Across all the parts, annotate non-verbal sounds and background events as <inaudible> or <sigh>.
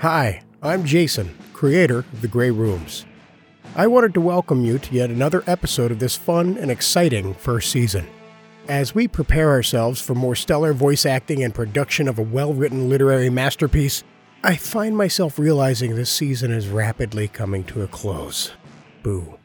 Hi, I'm Jason, creator of The Grey Rooms. I wanted to welcome you to yet another episode of this fun and exciting first season. As we prepare ourselves for more stellar voice acting and production of a well written literary masterpiece, I find myself realizing this season is rapidly coming to a close. Boo.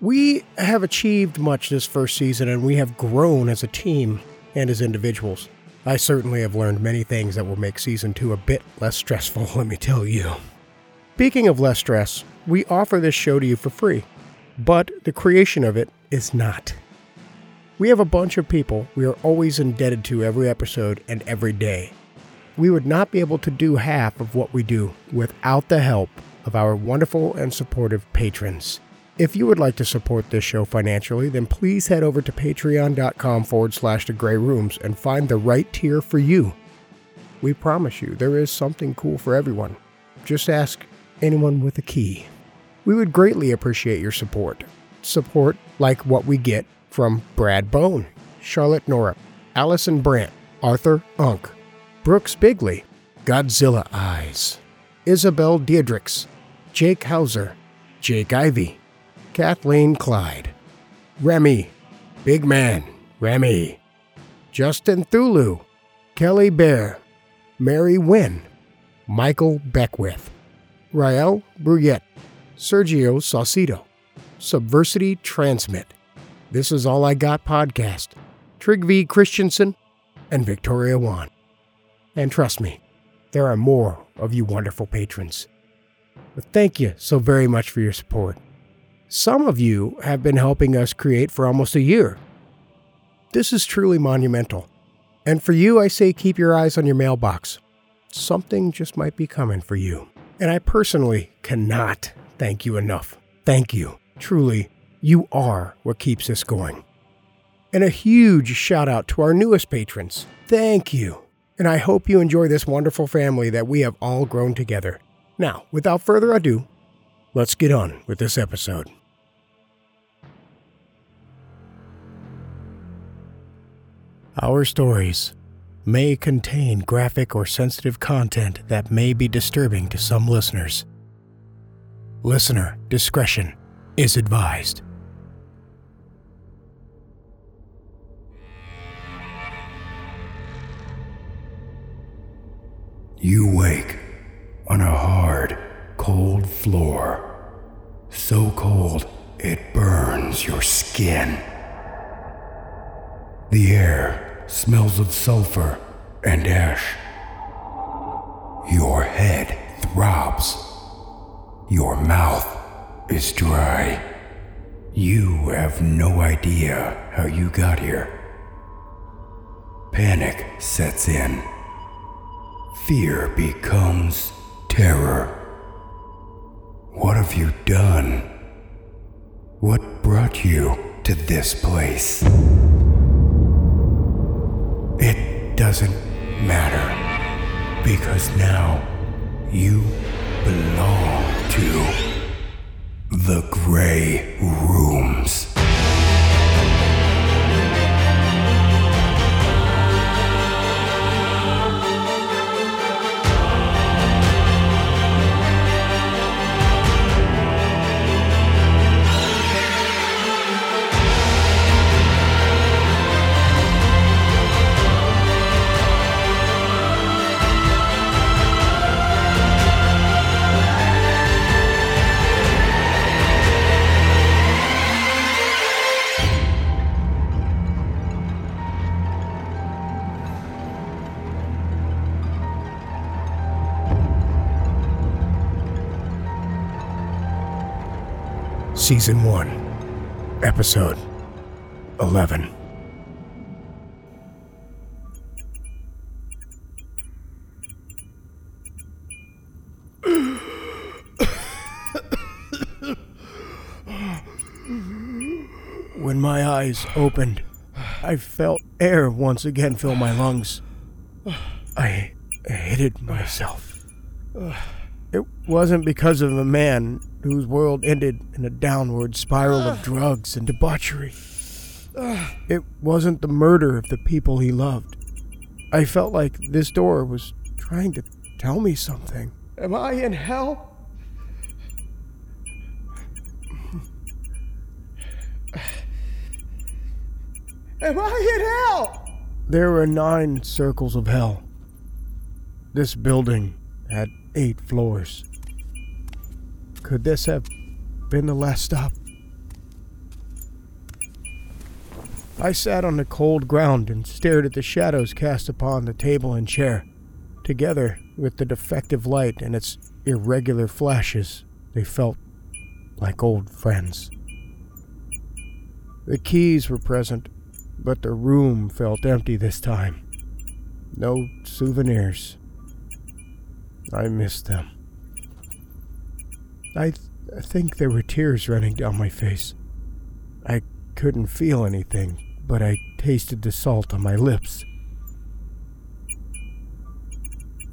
We have achieved much this first season and we have grown as a team and as individuals. I certainly have learned many things that will make season two a bit less stressful, <laughs> let me tell you. Speaking of less stress, we offer this show to you for free, but the creation of it is not. We have a bunch of people we are always indebted to every episode and every day. We would not be able to do half of what we do without the help of our wonderful and supportive patrons. If you would like to support this show financially, then please head over to patreon.com forward slash the gray rooms and find the right tier for you. We promise you there is something cool for everyone. Just ask anyone with a key. We would greatly appreciate your support. Support like what we get from Brad Bone, Charlotte Norup, Allison Brandt, Arthur Unk, Brooks Bigley, Godzilla Eyes, Isabel Diedrichs, Jake Hauser, Jake Ivy, Kathleen Clyde, Remy, Big Man, Remy, Justin Thulu, Kelly Bear, Mary Wynn, Michael Beckwith, Rael Bruyette, Sergio Saucedo, Subversity Transmit, This Is All I Got podcast, Trigvi Christensen, and Victoria Wan. And trust me, there are more of you wonderful patrons. But thank you so very much for your support. Some of you have been helping us create for almost a year. This is truly monumental. And for you, I say keep your eyes on your mailbox. Something just might be coming for you. And I personally cannot thank you enough. Thank you. Truly, you are what keeps us going. And a huge shout out to our newest patrons. Thank you. And I hope you enjoy this wonderful family that we have all grown together. Now, without further ado, let's get on with this episode. Our stories may contain graphic or sensitive content that may be disturbing to some listeners. Listener discretion is advised. You wake on a hard, cold floor. So cold it burns your skin. The air smells of sulfur and ash. Your head throbs. Your mouth is dry. You have no idea how you got here. Panic sets in. Fear becomes terror. What have you done? What brought you to this place? It doesn't matter because now you belong to the Grey Rooms. Season 1, Episode 11. When my eyes opened, I felt air once again fill my lungs. I hated myself. It wasn't because of a man whose world ended in a downward spiral of ah. drugs and debauchery. It wasn't the murder of the people he loved. I felt like this door was trying to tell me something. Am I in hell? Am I in hell? There were nine circles of hell. This building had eight floors. Could this have been the last stop? I sat on the cold ground and stared at the shadows cast upon the table and chair. Together with the defective light and its irregular flashes, they felt like old friends. The keys were present, but the room felt empty this time. No souvenirs. I missed them. I, th- I think there were tears running down my face. I couldn't feel anything, but I tasted the salt on my lips.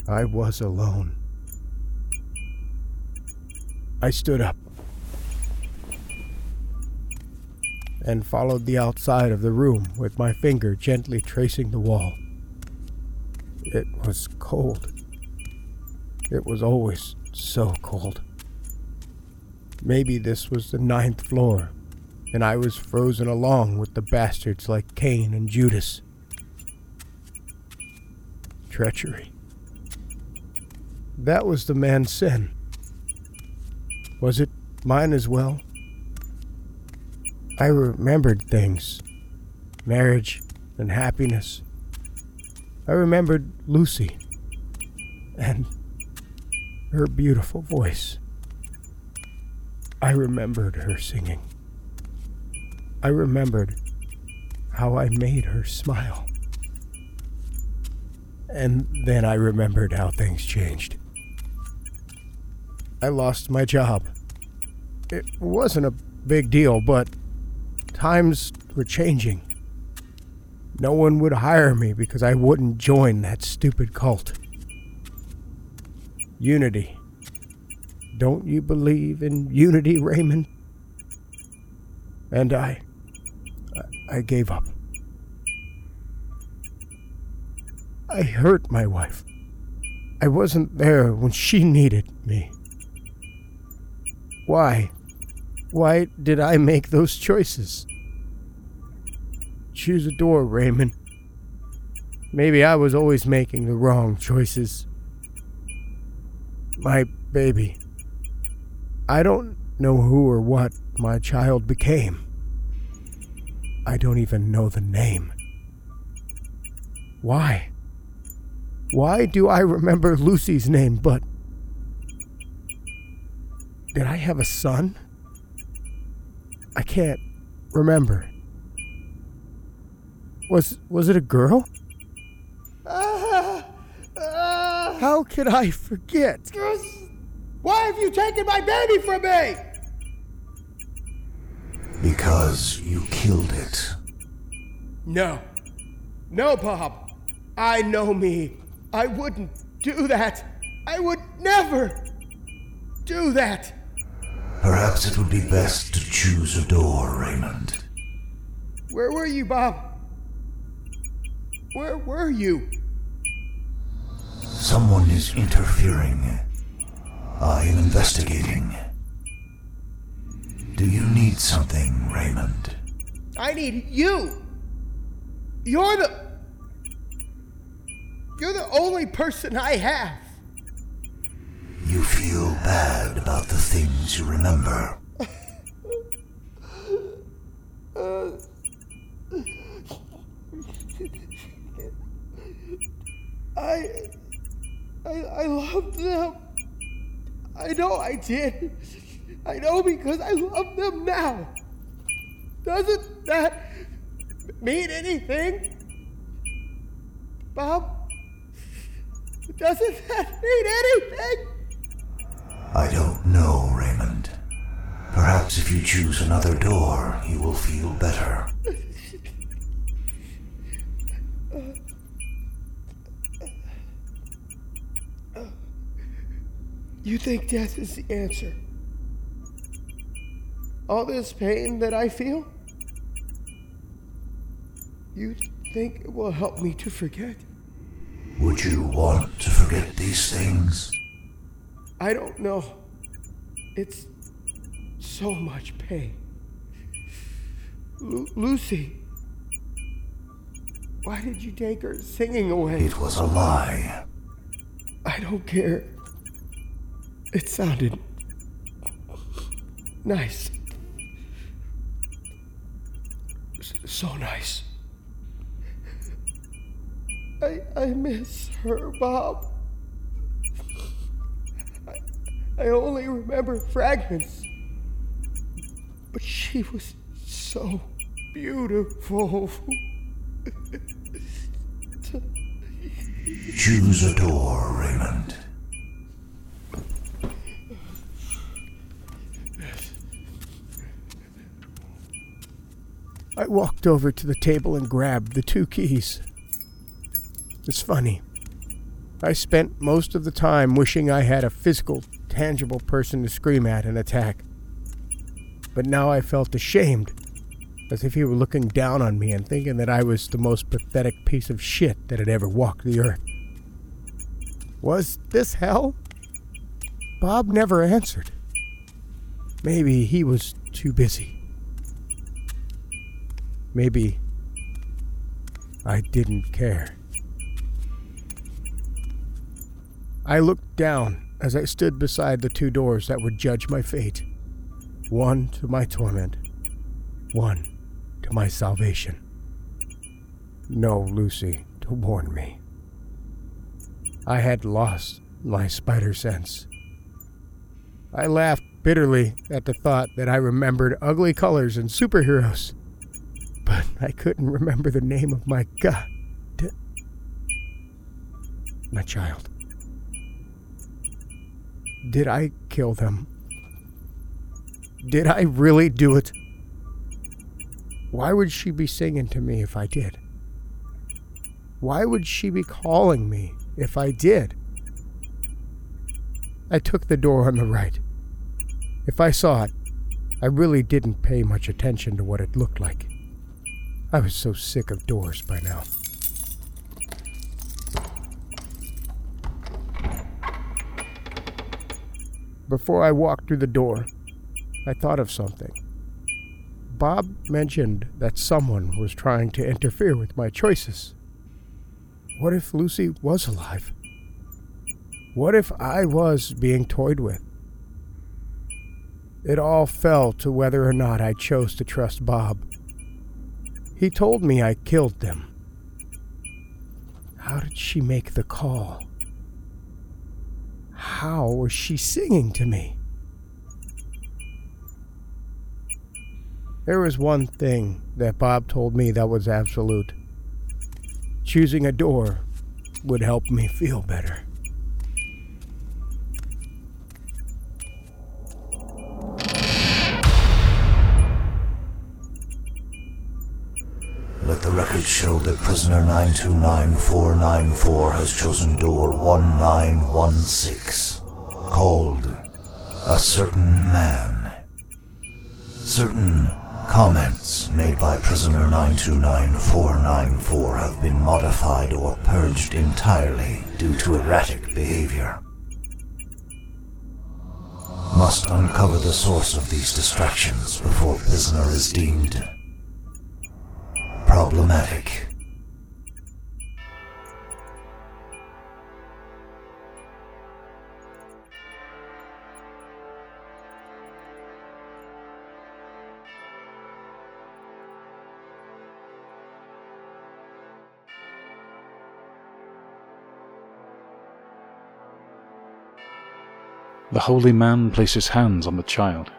I was alone. I stood up and followed the outside of the room with my finger gently tracing the wall. It was cold. It was always so cold. Maybe this was the ninth floor, and I was frozen along with the bastards like Cain and Judas. Treachery. That was the man's sin. Was it mine as well? I remembered things marriage and happiness. I remembered Lucy and her beautiful voice. I remembered her singing. I remembered how I made her smile. And then I remembered how things changed. I lost my job. It wasn't a big deal, but times were changing. No one would hire me because I wouldn't join that stupid cult. Unity. Don't you believe in unity, Raymond? And I. I gave up. I hurt my wife. I wasn't there when she needed me. Why? Why did I make those choices? Choose a door, Raymond. Maybe I was always making the wrong choices. My baby. I don't know who or what my child became. I don't even know the name. Why? Why do I remember Lucy's name, but. Did I have a son? I can't remember. Was was it a girl? Ah, ah. How could I forget? Why have you taken my baby from me? Because you killed it. No. No, Bob. I know me. I wouldn't do that. I would never do that. Perhaps it would be best to choose a door, Raymond. Where were you, Bob? Where were you? Someone is interfering. I am investigating. Do you need something, Raymond? I need you. You're the. You're the only person I have. You feel bad about the things you remember. I, I, I loved them. I know I did. I know because I love them now. Doesn't that mean anything? Bob? Doesn't that mean anything? I don't know, Raymond. Perhaps if you choose another door, you will feel better. You think death is the answer? All this pain that I feel? You think it will help me to forget? Would you want to forget these things? I don't know. It's so much pain. Lu- Lucy. Why did you take her singing away? It was a lie. I don't care. It sounded nice. So nice. I, I miss her, Bob. I, I only remember fragments. But she was so beautiful. <laughs> Choose a door, Raymond. I walked over to the table and grabbed the two keys. It's funny. I spent most of the time wishing I had a physical, tangible person to scream at and attack. But now I felt ashamed, as if he were looking down on me and thinking that I was the most pathetic piece of shit that had ever walked the earth. Was this hell? Bob never answered. Maybe he was too busy. Maybe I didn't care. I looked down as I stood beside the two doors that would judge my fate one to my torment, one to my salvation. No Lucy to warn me. I had lost my spider sense. I laughed bitterly at the thought that I remembered ugly colors and superheroes but I couldn't remember the name of my god. My child. Did I kill them? Did I really do it? Why would she be singing to me if I did? Why would she be calling me if I did? I took the door on the right. If I saw it, I really didn't pay much attention to what it looked like. I was so sick of doors by now. Before I walked through the door, I thought of something. Bob mentioned that someone was trying to interfere with my choices. What if Lucy was alive? What if I was being toyed with? It all fell to whether or not I chose to trust Bob. He told me I killed them. How did she make the call? How was she singing to me? There was one thing that Bob told me that was absolute. Choosing a door would help me feel better. Show that prisoner 929494 has chosen door 1916, called A Certain Man. Certain comments made by prisoner 929494 have been modified or purged entirely due to erratic behavior. Must uncover the source of these distractions before prisoner is deemed problematic. The holy man places hands on the child.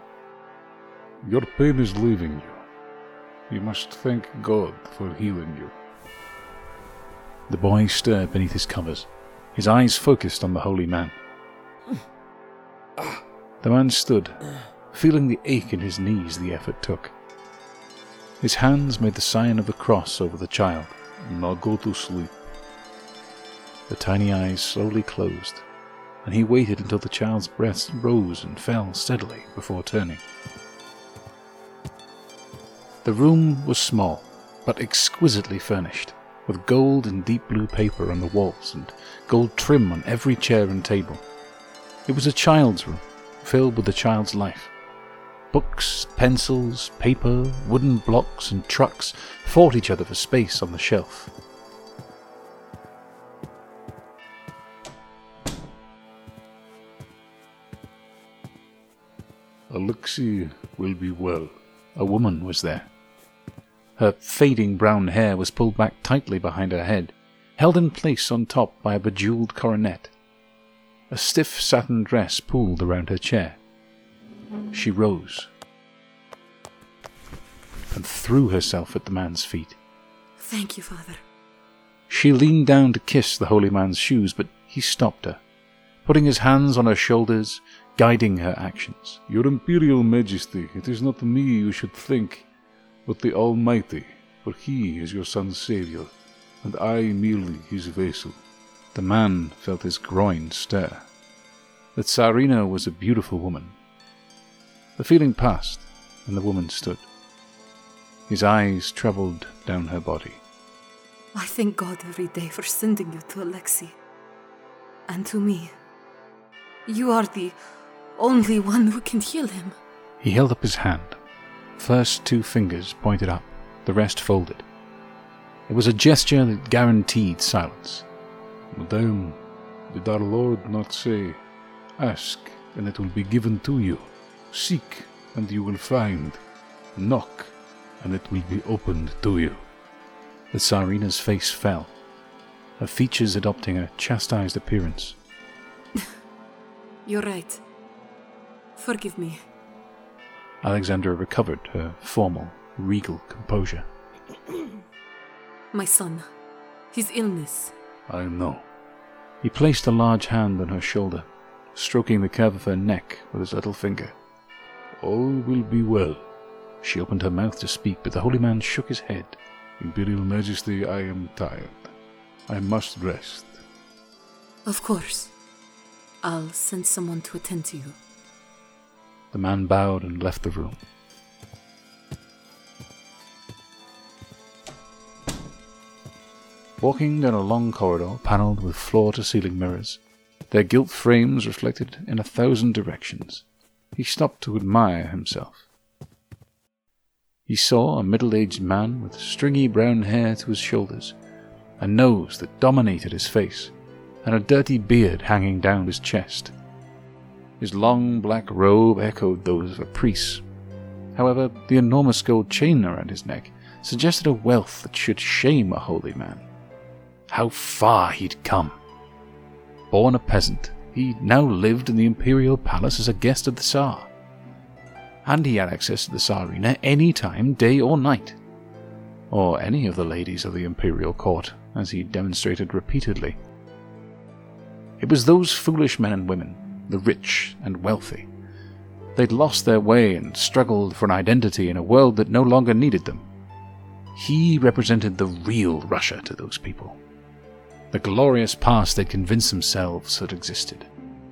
Your pain is leaving you. You must thank God for healing you. The boy stirred beneath his covers, his eyes focused on the holy man. The man stood, feeling the ache in his knees the effort took. His hands made the sign of the cross over the child. and now go to sleep. The tiny eyes slowly closed, and he waited until the child's breath rose and fell steadily before turning. The room was small, but exquisitely furnished, with gold and deep blue paper on the walls and gold trim on every chair and table. It was a child's room, filled with a child's life. Books, pencils, paper, wooden blocks, and trucks fought each other for space on the shelf. Alexei will be well. A woman was there. Her fading brown hair was pulled back tightly behind her head, held in place on top by a bejeweled coronet. A stiff satin dress pulled around her chair. She rose and threw herself at the man's feet. Thank you, Father. She leaned down to kiss the holy man's shoes, but he stopped her, putting his hands on her shoulders, guiding her actions. Your Imperial Majesty, it is not me you should think, but the Almighty, for He is your son's Saviour, and I merely His vessel. The man felt his groin stir. The Tsarina was a beautiful woman. The feeling passed, and the woman stood. His eyes travelled down her body. I thank God every day for sending you to Alexei. And to me. You are the only one who can heal him. He held up his hand. First two fingers pointed up, the rest folded. It was a gesture that guaranteed silence. Madame, did our Lord not say, Ask, and it will be given to you. Seek, and you will find. Knock, and it will be opened to you. The Tsarina's face fell, her features adopting a chastised appearance. <laughs> You're right. Forgive me. Alexandra recovered her formal, regal composure. <clears throat> My son. His illness. I know. He placed a large hand on her shoulder, stroking the curve of her neck with his little finger. All will be well. She opened her mouth to speak, but the holy man shook his head. Imperial Majesty, I am tired. I must rest. Of course. I'll send someone to attend to you. The man bowed and left the room. Walking down a long corridor panelled with floor to ceiling mirrors, their gilt frames reflected in a thousand directions, he stopped to admire himself. He saw a middle aged man with stringy brown hair to his shoulders, a nose that dominated his face, and a dirty beard hanging down his chest. His long black robe echoed those of a priest. However, the enormous gold chain around his neck suggested a wealth that should shame a holy man. How far he'd come! Born a peasant, he now lived in the imperial palace as a guest of the Tsar. And he had access to the Tsarina any time, day or night. Or any of the ladies of the imperial court, as he demonstrated repeatedly. It was those foolish men and women, the rich and wealthy. They'd lost their way and struggled for an identity in a world that no longer needed them. He represented the real Russia to those people the glorious past they'd convinced themselves had existed,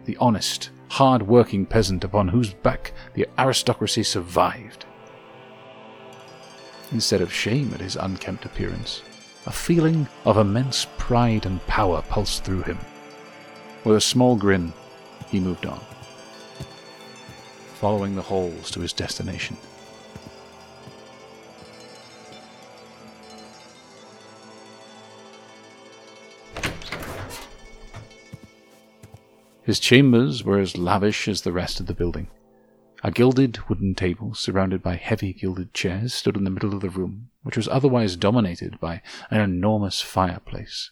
the honest, hard working peasant upon whose back the aristocracy survived. Instead of shame at his unkempt appearance, a feeling of immense pride and power pulsed through him. With a small grin, he moved on, following the holes to his destination. His chambers were as lavish as the rest of the building. A gilded wooden table, surrounded by heavy gilded chairs, stood in the middle of the room, which was otherwise dominated by an enormous fireplace.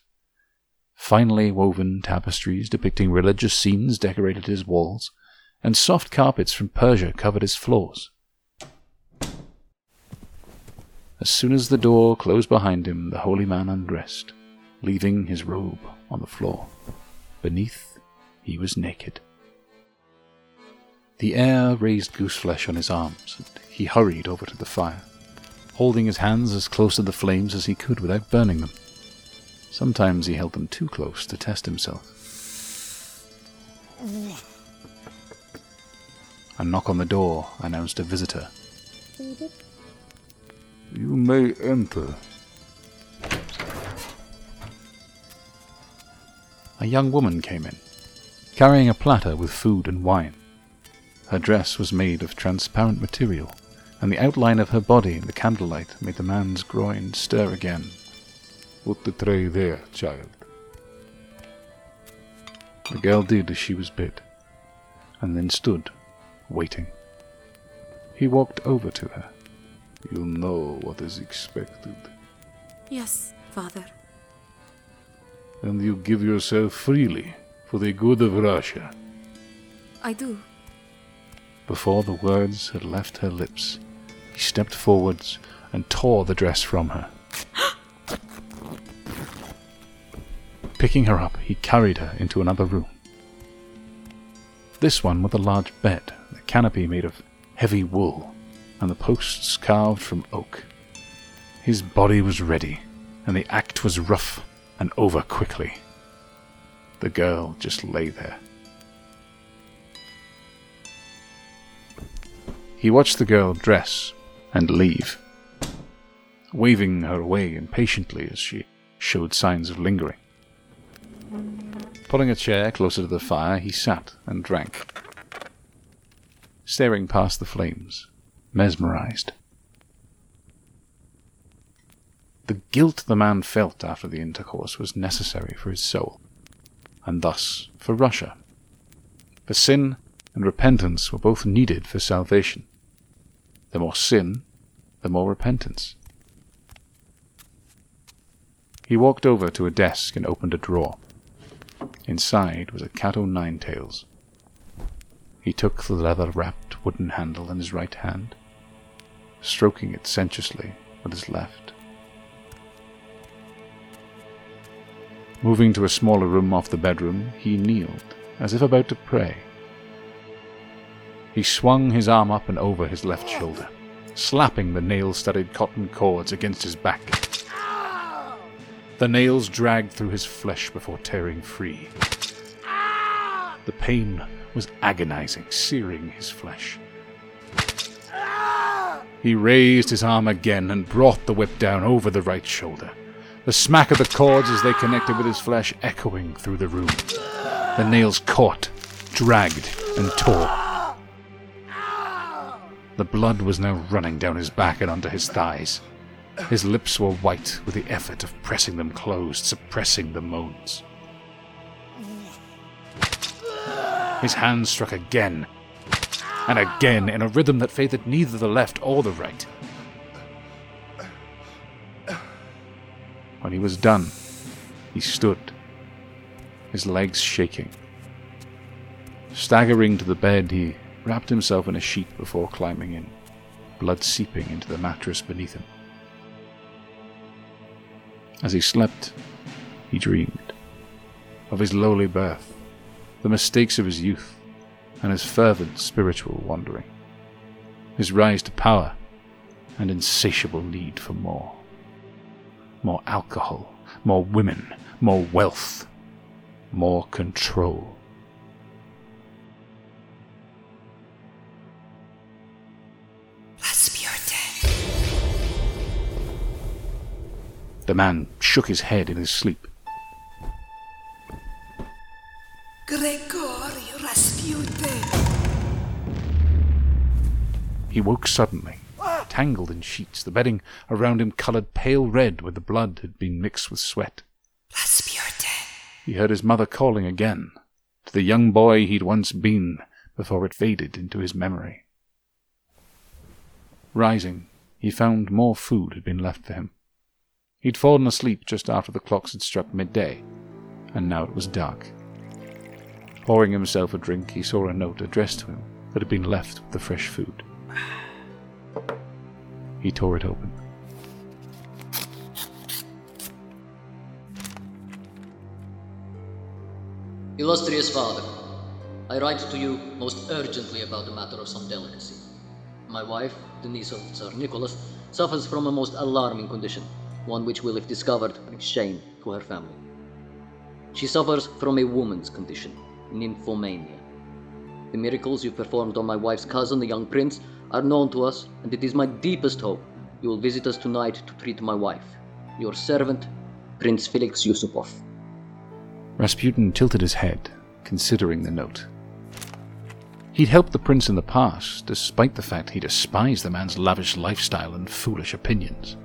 Finely woven tapestries depicting religious scenes decorated his walls, and soft carpets from Persia covered his floors. As soon as the door closed behind him, the holy man undressed, leaving his robe on the floor. Beneath he was naked. The air raised gooseflesh on his arms, and he hurried over to the fire, holding his hands as close to the flames as he could without burning them. Sometimes he held them too close to test himself. A knock on the door announced a visitor. You may enter. A young woman came in, carrying a platter with food and wine. Her dress was made of transparent material, and the outline of her body in the candlelight made the man's groin stir again. Put the tray there, child. The girl did as she was bid, and then stood, waiting. He walked over to her. You know what is expected. Yes, Father. And you give yourself freely for the good of Russia. I do. Before the words had left her lips, he stepped forwards and tore the dress from her. Picking her up, he carried her into another room. This one with a large bed, the canopy made of heavy wool, and the posts carved from oak. His body was ready, and the act was rough and over quickly. The girl just lay there. He watched the girl dress and leave, waving her away impatiently as she showed signs of lingering. Pulling a chair closer to the fire, he sat and drank, staring past the flames, mesmerized. The guilt the man felt after the intercourse was necessary for his soul, and thus for Russia. For sin and repentance were both needed for salvation. The more sin, the more repentance. He walked over to a desk and opened a drawer. Inside was a cat o' nine tails. He took the leather wrapped wooden handle in his right hand, stroking it sensuously with his left. Moving to a smaller room off the bedroom, he kneeled, as if about to pray. He swung his arm up and over his left shoulder, slapping the nail studded cotton cords against his back. The nails dragged through his flesh before tearing free. The pain was agonizing, searing his flesh. He raised his arm again and brought the whip down over the right shoulder, the smack of the cords as they connected with his flesh echoing through the room. The nails caught, dragged, and tore. The blood was now running down his back and onto his thighs. His lips were white with the effort of pressing them closed, suppressing the moans. His hand struck again, and again in a rhythm that favored neither the left or the right. When he was done, he stood, his legs shaking. Staggering to the bed, he wrapped himself in a sheet before climbing in, blood seeping into the mattress beneath him. As he slept, he dreamed of his lowly birth, the mistakes of his youth, and his fervent spiritual wandering, his rise to power and insatiable need for more. More alcohol, more women, more wealth, more control. The man shook his head in his sleep. Gregory Rasputin! He woke suddenly, tangled in sheets. The bedding around him colored pale red where the blood had been mixed with sweat. Rasputin! He heard his mother calling again, to the young boy he'd once been before it faded into his memory. Rising, he found more food had been left for him. He'd fallen asleep just after the clocks had struck midday, and now it was dark. Pouring himself a drink, he saw a note addressed to him that had been left with the fresh food. He tore it open. Illustrious Father, I write to you most urgently about a matter of some delicacy. My wife, the niece of Tsar Nicholas, suffers from a most alarming condition, one which will, if discovered, bring shame to her family. She suffers from a woman's condition, nymphomania. The miracles you performed on my wife's cousin, the young prince, are known to us, and it is my deepest hope you will visit us tonight to treat my wife. Your servant, Prince Felix Yusupov. Rasputin tilted his head, considering the note. He'd helped the prince in the past, despite the fact he despised the man's lavish lifestyle and foolish opinions.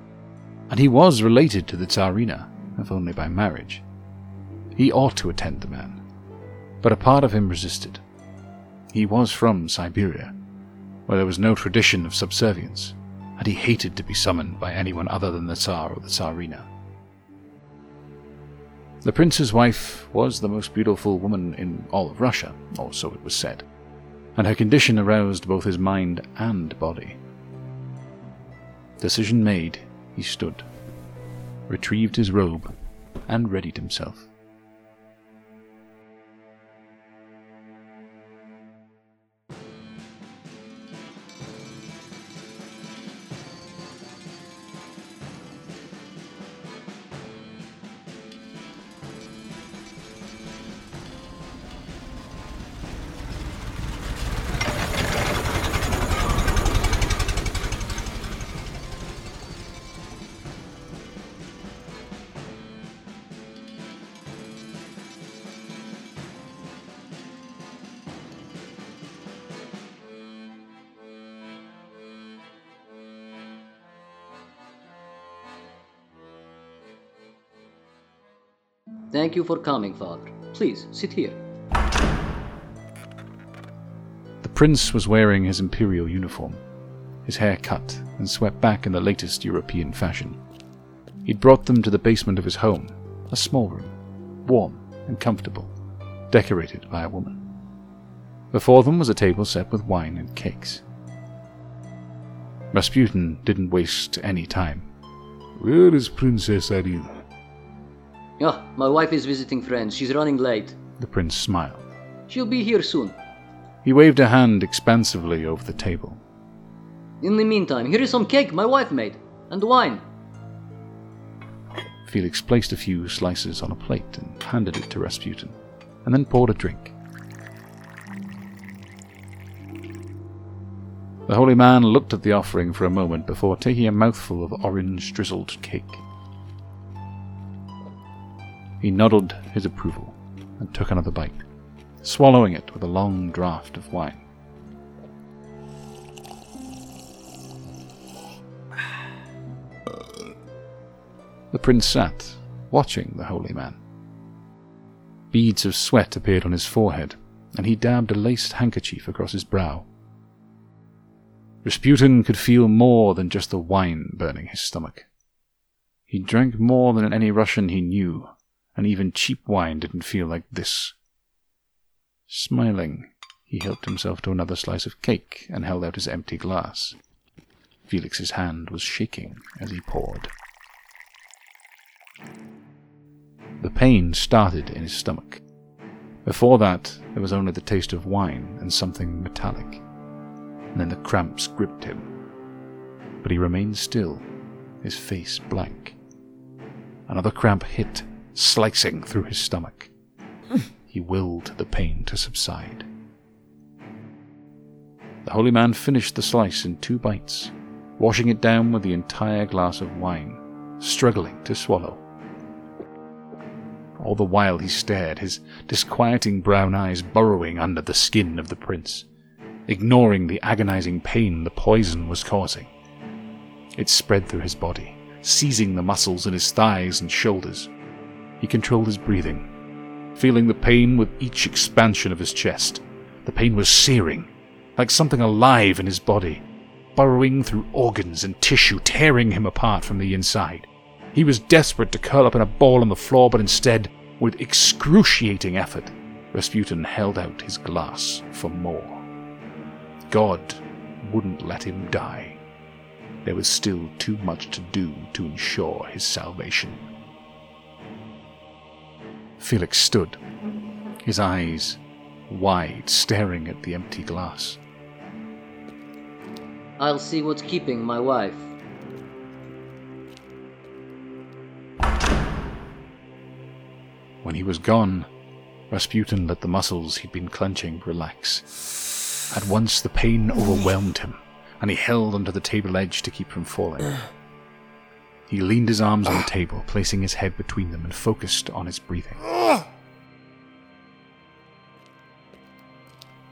And he was related to the Tsarina, if only by marriage. He ought to attend the man, but a part of him resisted. He was from Siberia, where there was no tradition of subservience, and he hated to be summoned by anyone other than the Tsar or the Tsarina. The prince's wife was the most beautiful woman in all of Russia, or so it was said, and her condition aroused both his mind and body. Decision made, he stood, retrieved his robe, and readied himself. Thank you for coming, Father. Please, sit here. The prince was wearing his imperial uniform, his hair cut and swept back in the latest European fashion. He'd brought them to the basement of his home, a small room, warm and comfortable, decorated by a woman. Before them was a table set with wine and cakes. Rasputin didn't waste any time. Where is Princess Irina? Ah, my wife is visiting friends. She's running late. The prince smiled. She'll be here soon. He waved a hand expansively over the table. In the meantime, here is some cake my wife made, and wine. Felix placed a few slices on a plate and handed it to Rasputin, and then poured a drink. The holy man looked at the offering for a moment before taking a mouthful of orange drizzled cake. He nodded his approval and took another bite, swallowing it with a long draught of wine. The prince sat, watching the holy man. Beads of sweat appeared on his forehead, and he dabbed a laced handkerchief across his brow. Rasputin could feel more than just the wine burning his stomach. He drank more than any Russian he knew, and even cheap wine didn't feel like this. Smiling, he helped himself to another slice of cake and held out his empty glass. Felix's hand was shaking as he poured. The pain started in his stomach. Before that, there was only the taste of wine and something metallic. And then the cramps gripped him. But he remained still, his face blank. Another cramp hit, slicing through his stomach. he willed the pain to subside. The holy man finished the slice in two bites, washing it down with the entire glass of wine, struggling to swallow. All the while he stared, his disquieting brown eyes burrowing under the skin of the prince, ignoring the agonizing pain the poison was causing. It spread through his body, seizing the muscles in his thighs and shoulders, he controlled his breathing, feeling the pain with each expansion of his chest. The pain was searing, like something alive in his body, burrowing through organs and tissue, tearing him apart from the inside. He was desperate to curl up in a ball on the floor, but instead, with excruciating effort, Rasputin held out his glass for more. God wouldn't let him die. There was still too much to do to ensure his salvation. Felix stood, his eyes wide, staring at the empty glass. I'll see what's keeping my wife. When he was gone, Rasputin let the muscles he'd been clenching relax. At once the pain overwhelmed him, and he held onto the table edge to keep from falling. He leaned his arms on the <sighs> table, placing his head between them and focused on his breathing. <sighs>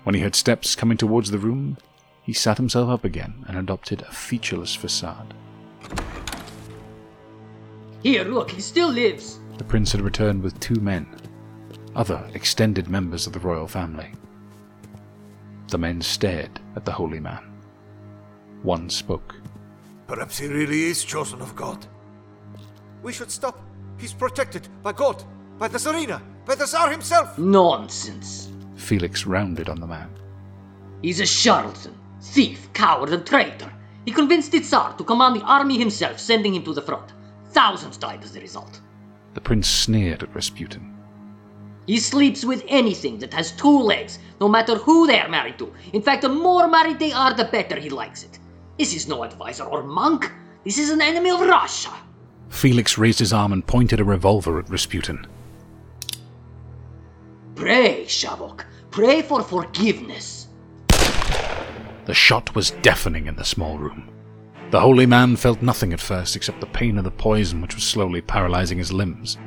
When he heard steps coming towards the room, he sat himself up again and adopted a featureless facade. Here, look, he still lives. The prince had returned with two men, other extended members of the royal family. The men stared at the holy man. One spoke. Perhaps he really is chosen of God. We should stop. He's protected by God, by the Tsarina, by the Tsar himself. Nonsense. Felix rounded on the man. He's a charlatan, thief, coward, and traitor. He convinced the Tsar to command the army himself, sending him to the front. Thousands died as a result. The prince sneered at Rasputin. He sleeps with anything that has two legs, no matter who they are married to. In fact, the more married they are, the better he likes it. This is no advisor or monk. This is an enemy of Russia. Felix raised his arm and pointed a revolver at Rasputin. Pray, Shavok. Pray for forgiveness. The shot was deafening in the small room. The holy man felt nothing at first except the pain of the poison which was slowly paralyzing his limbs.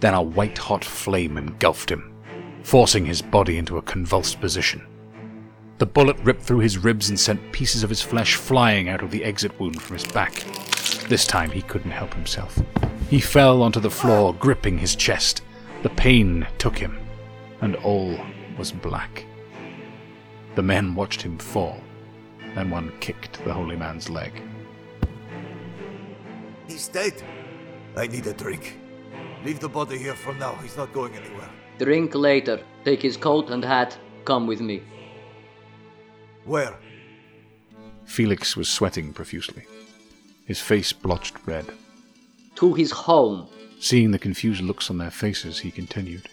Then a white hot flame engulfed him, forcing his body into a convulsed position. The bullet ripped through his ribs and sent pieces of his flesh flying out of the exit wound from his back. This time he couldn't help himself. He fell onto the floor, gripping his chest. The pain took him, and all was black. The men watched him fall. Then one kicked the holy man's leg. He's dead. I need a drink. Leave the body here for now. He's not going anywhere. Drink later. Take his coat and hat. Come with me. Where? Felix was sweating profusely, his face blotched red. To his home. Seeing the confused looks on their faces, he continued.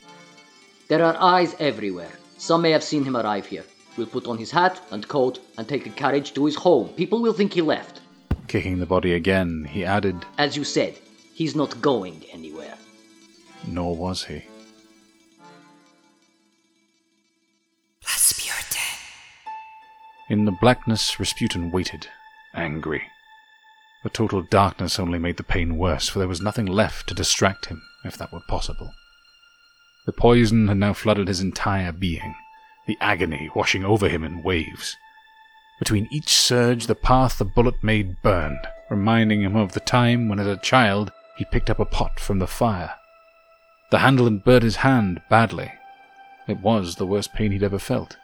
There are eyes everywhere. Some may have seen him arrive here. We'll put on his hat and coat and take a carriage to his home. People will think he left. Kicking the body again, he added, As you said, he's not going anywhere. Nor was he. In the blackness, Rasputin waited, angry. The total darkness only made the pain worse, for there was nothing left to distract him, if that were possible. The poison had now flooded his entire being, the agony washing over him in waves. Between each surge, the path the bullet made burned, reminding him of the time when, as a child, he picked up a pot from the fire. The handle had burnt his hand badly. It was the worst pain he'd ever felt,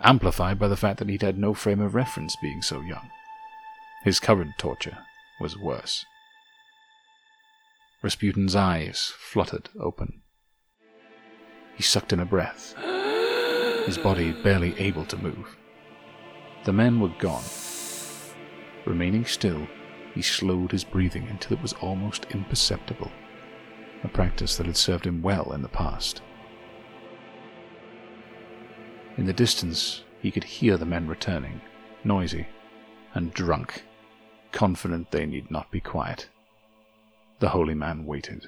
amplified by the fact that he'd had no frame of reference being so young. His current torture was worse. Rasputin's eyes fluttered open. He sucked in a breath, his body barely able to move. The men were gone. Remaining still, he slowed his breathing until it was almost imperceptible, a practice that had served him well in the past. In the distance, he could hear the men returning, noisy and drunk, confident they need not be quiet. The holy man waited.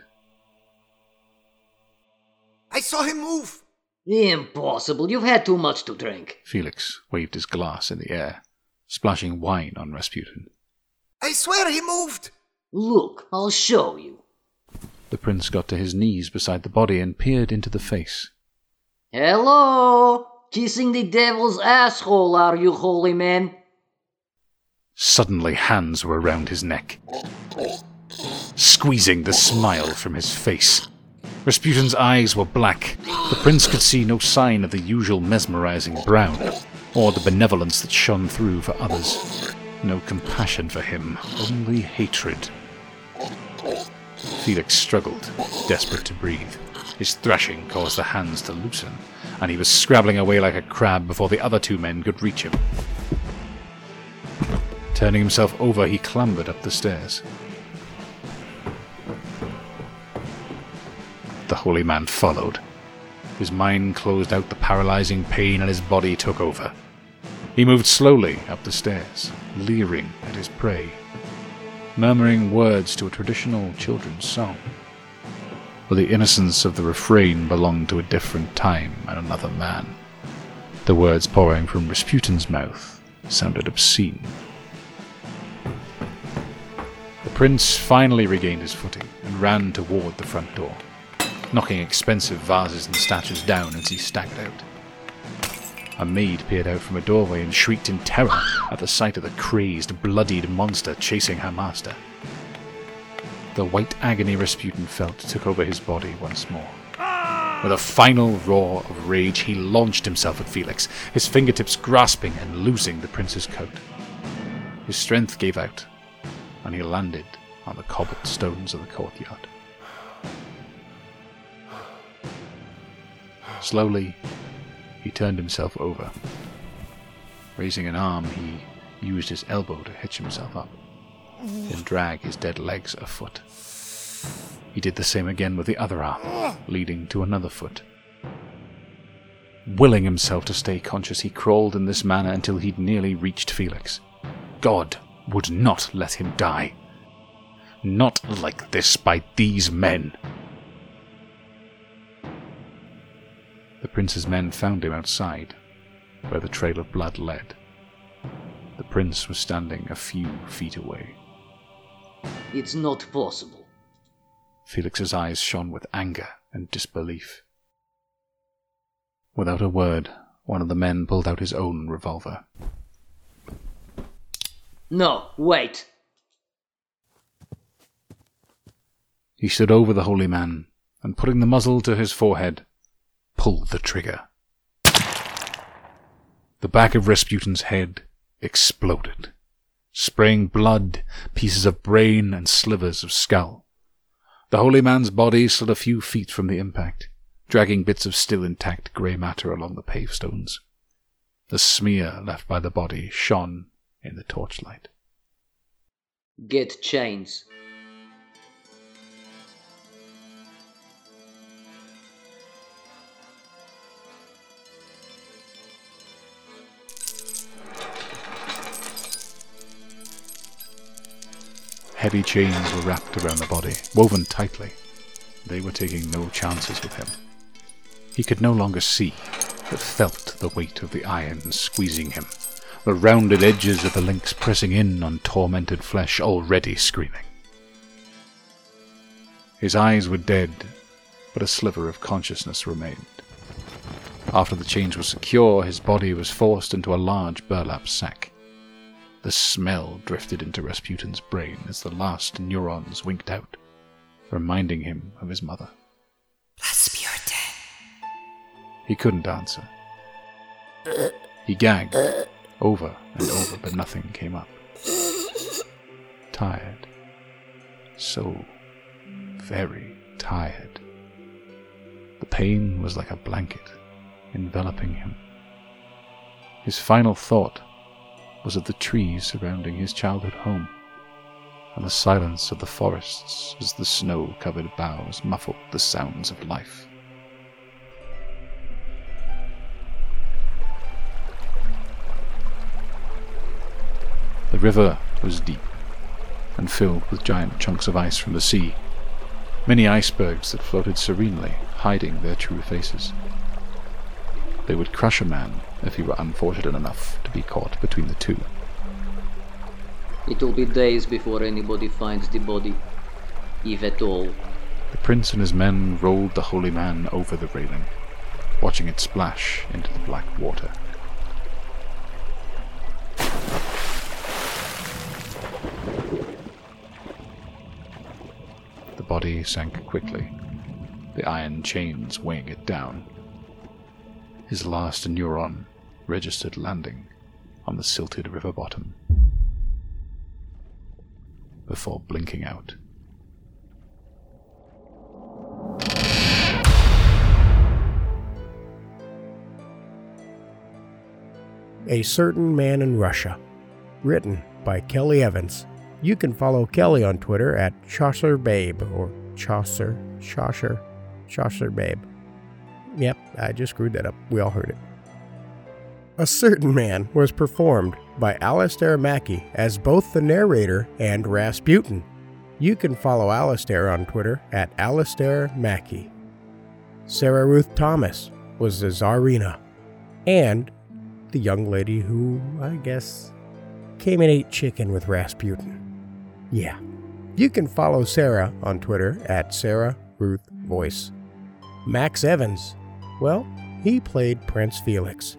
I saw him move. Impossible. You've had too much to drink. Felix waved his glass in the air, splashing wine on Rasputin. I swear he moved. Look, I'll show you. The prince got to his knees beside the body and peered into the face. Hello? Kissing the devil's asshole, are you, holy man? Suddenly, hands were around his neck, squeezing the smile from his face. Rasputin's eyes were black. The prince could see no sign of the usual mesmerizing brown, or the benevolence that shone through for others. No compassion for him, only hatred. Felix struggled, desperate to breathe. His thrashing caused the hands to loosen, and he was scrabbling away like a crab before the other two men could reach him. Turning himself over, he clambered up the stairs. The holy man followed. His mind closed out the paralyzing pain and his body took over. He moved slowly up the stairs, leering at his prey, murmuring words to a traditional children's song. But the innocence of the refrain belonged to a different time and another man. The words pouring from Rasputin's mouth sounded obscene. The prince finally regained his footing and ran toward the front door knocking expensive vases and statues down as he staggered out. A maid peered out from a doorway and shrieked in terror at the sight of the crazed, bloodied monster chasing her master. The white agony Rasputin felt took over his body once more. With a final roar of rage, he launched himself at Felix, his fingertips grasping and losing the prince's coat. His strength gave out, and he landed on the cobbled stones of the courtyard. Slowly, he turned himself over. Raising an arm, he used his elbow to hitch himself up, then drag his dead legs a foot. He did the same again with the other arm, leading to another foot. Willing himself to stay conscious, he crawled in this manner until he'd nearly reached Felix. God would not let him die. Not like this by these men. The prince's men found him outside, where the trail of blood led. The prince was standing a few feet away. It's not possible. Felix's eyes shone with anger and disbelief. Without a word, one of the men pulled out his own revolver. No, wait! He stood over the holy man, and putting the muzzle to his forehead, pulled the trigger. The back of Rasputin's head exploded, spraying blood, pieces of brain, and slivers of skull. The holy man's body slid a few feet from the impact, dragging bits of still intact grey matter along the pavestones. The smear left by the body shone in the torchlight. Get chains. Heavy chains were wrapped around the body, woven tightly. They were taking no chances with him. He could no longer see, but felt the weight of the iron squeezing him, the rounded edges of the links pressing in on tormented flesh already screaming. His eyes were dead, but a sliver of consciousness remained. After the chains were secure, his body was forced into a large burlap sack. The smell drifted into Rasputin's brain as the last neurons winked out, reminding him of his mother. Rasputin. He couldn't answer. He gagged over and over, but nothing came up. Tired. So very tired. The pain was like a blanket enveloping him. His final thought was of the trees surrounding his childhood home, and the silence of the forests as the snow covered boughs muffled the sounds of life. The river was deep and filled with giant chunks of ice from the sea, many icebergs that floated serenely, hiding their true faces. They would crush a man if he were unfortunate enough to be caught between the two. It will be days before anybody finds the body, if at all. The prince and his men rolled the holy man over the railing, watching it splash into the black water. The body sank quickly, the iron chains weighing it down. His last neuron registered landing on the silted river bottom before blinking out. A Certain Man in Russia, written by Kelly Evans. You can follow Kelly on Twitter at Chaucer Babe or Chaucer, Chaucer, Chaucer Babe. Yep, I just screwed that up. We all heard it. A Certain Man was performed by Alistair Mackey as both the narrator and Rasputin. You can follow Alistair on Twitter at Alistair Mackey. Sarah Ruth Thomas was the Tsarina, and the young lady who, I guess, came and ate chicken with Rasputin. Yeah. You can follow Sarah on Twitter at Sarah Ruth Voice. Max Evans, well, he played Prince Felix.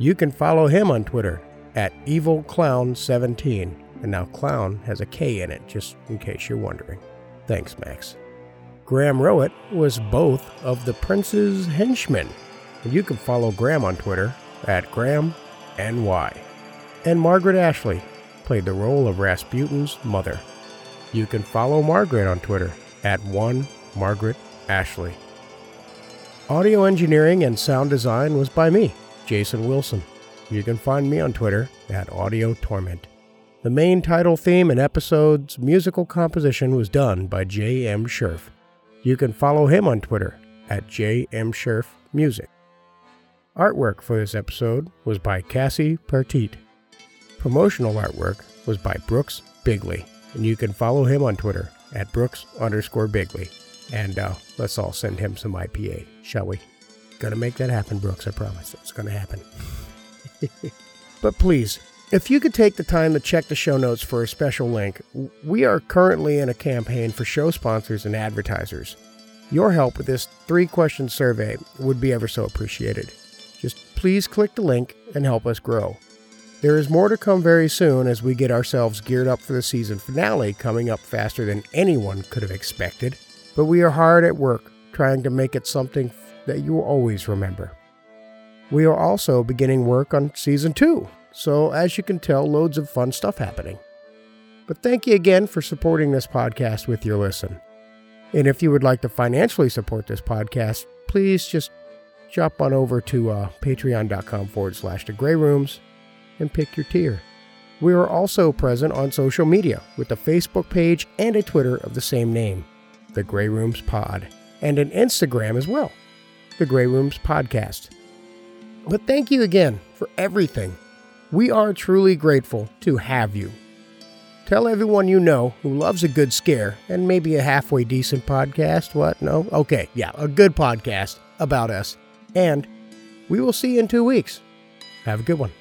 You can follow him on Twitter at EvilClown17. And now Clown has a K in it, just in case you're wondering. Thanks, Max. Graham Rowat was both of the Prince's henchmen. And you can follow Graham on Twitter at GrahamNY. And Margaret Ashley played the role of Rasputin's mother. You can follow Margaret on Twitter at one Margaret Ashley. Audio engineering and sound design was by me, Jason Wilson. You can find me on Twitter at Audio Torment. The main title theme and episode's musical composition was done by J.M. Scherf. You can follow him on Twitter at J.M. Scherf Music. Artwork for this episode was by Cassie Pertit. Promotional artwork was by Brooks Bigley, and you can follow him on Twitter at Brooks underscore Bigley. And uh, let's all send him some IPA, shall we? Gonna make that happen, Brooks, I promise. It's gonna happen. <laughs> but please, if you could take the time to check the show notes for a special link, we are currently in a campaign for show sponsors and advertisers. Your help with this three question survey would be ever so appreciated. Just please click the link and help us grow. There is more to come very soon as we get ourselves geared up for the season finale coming up faster than anyone could have expected. But we are hard at work trying to make it something that you will always remember. We are also beginning work on season two, so as you can tell, loads of fun stuff happening. But thank you again for supporting this podcast with your listen. And if you would like to financially support this podcast, please just jump on over to uh, patreon.com forward slash the grey rooms and pick your tier. We are also present on social media with a Facebook page and a Twitter of the same name, The Grey Rooms Pod, and an Instagram as well, The Grey Rooms Podcast. But thank you again for everything. We are truly grateful to have you. Tell everyone you know who loves a good scare and maybe a halfway decent podcast. What? No? Okay, yeah, a good podcast about us. And we will see you in two weeks. Have a good one.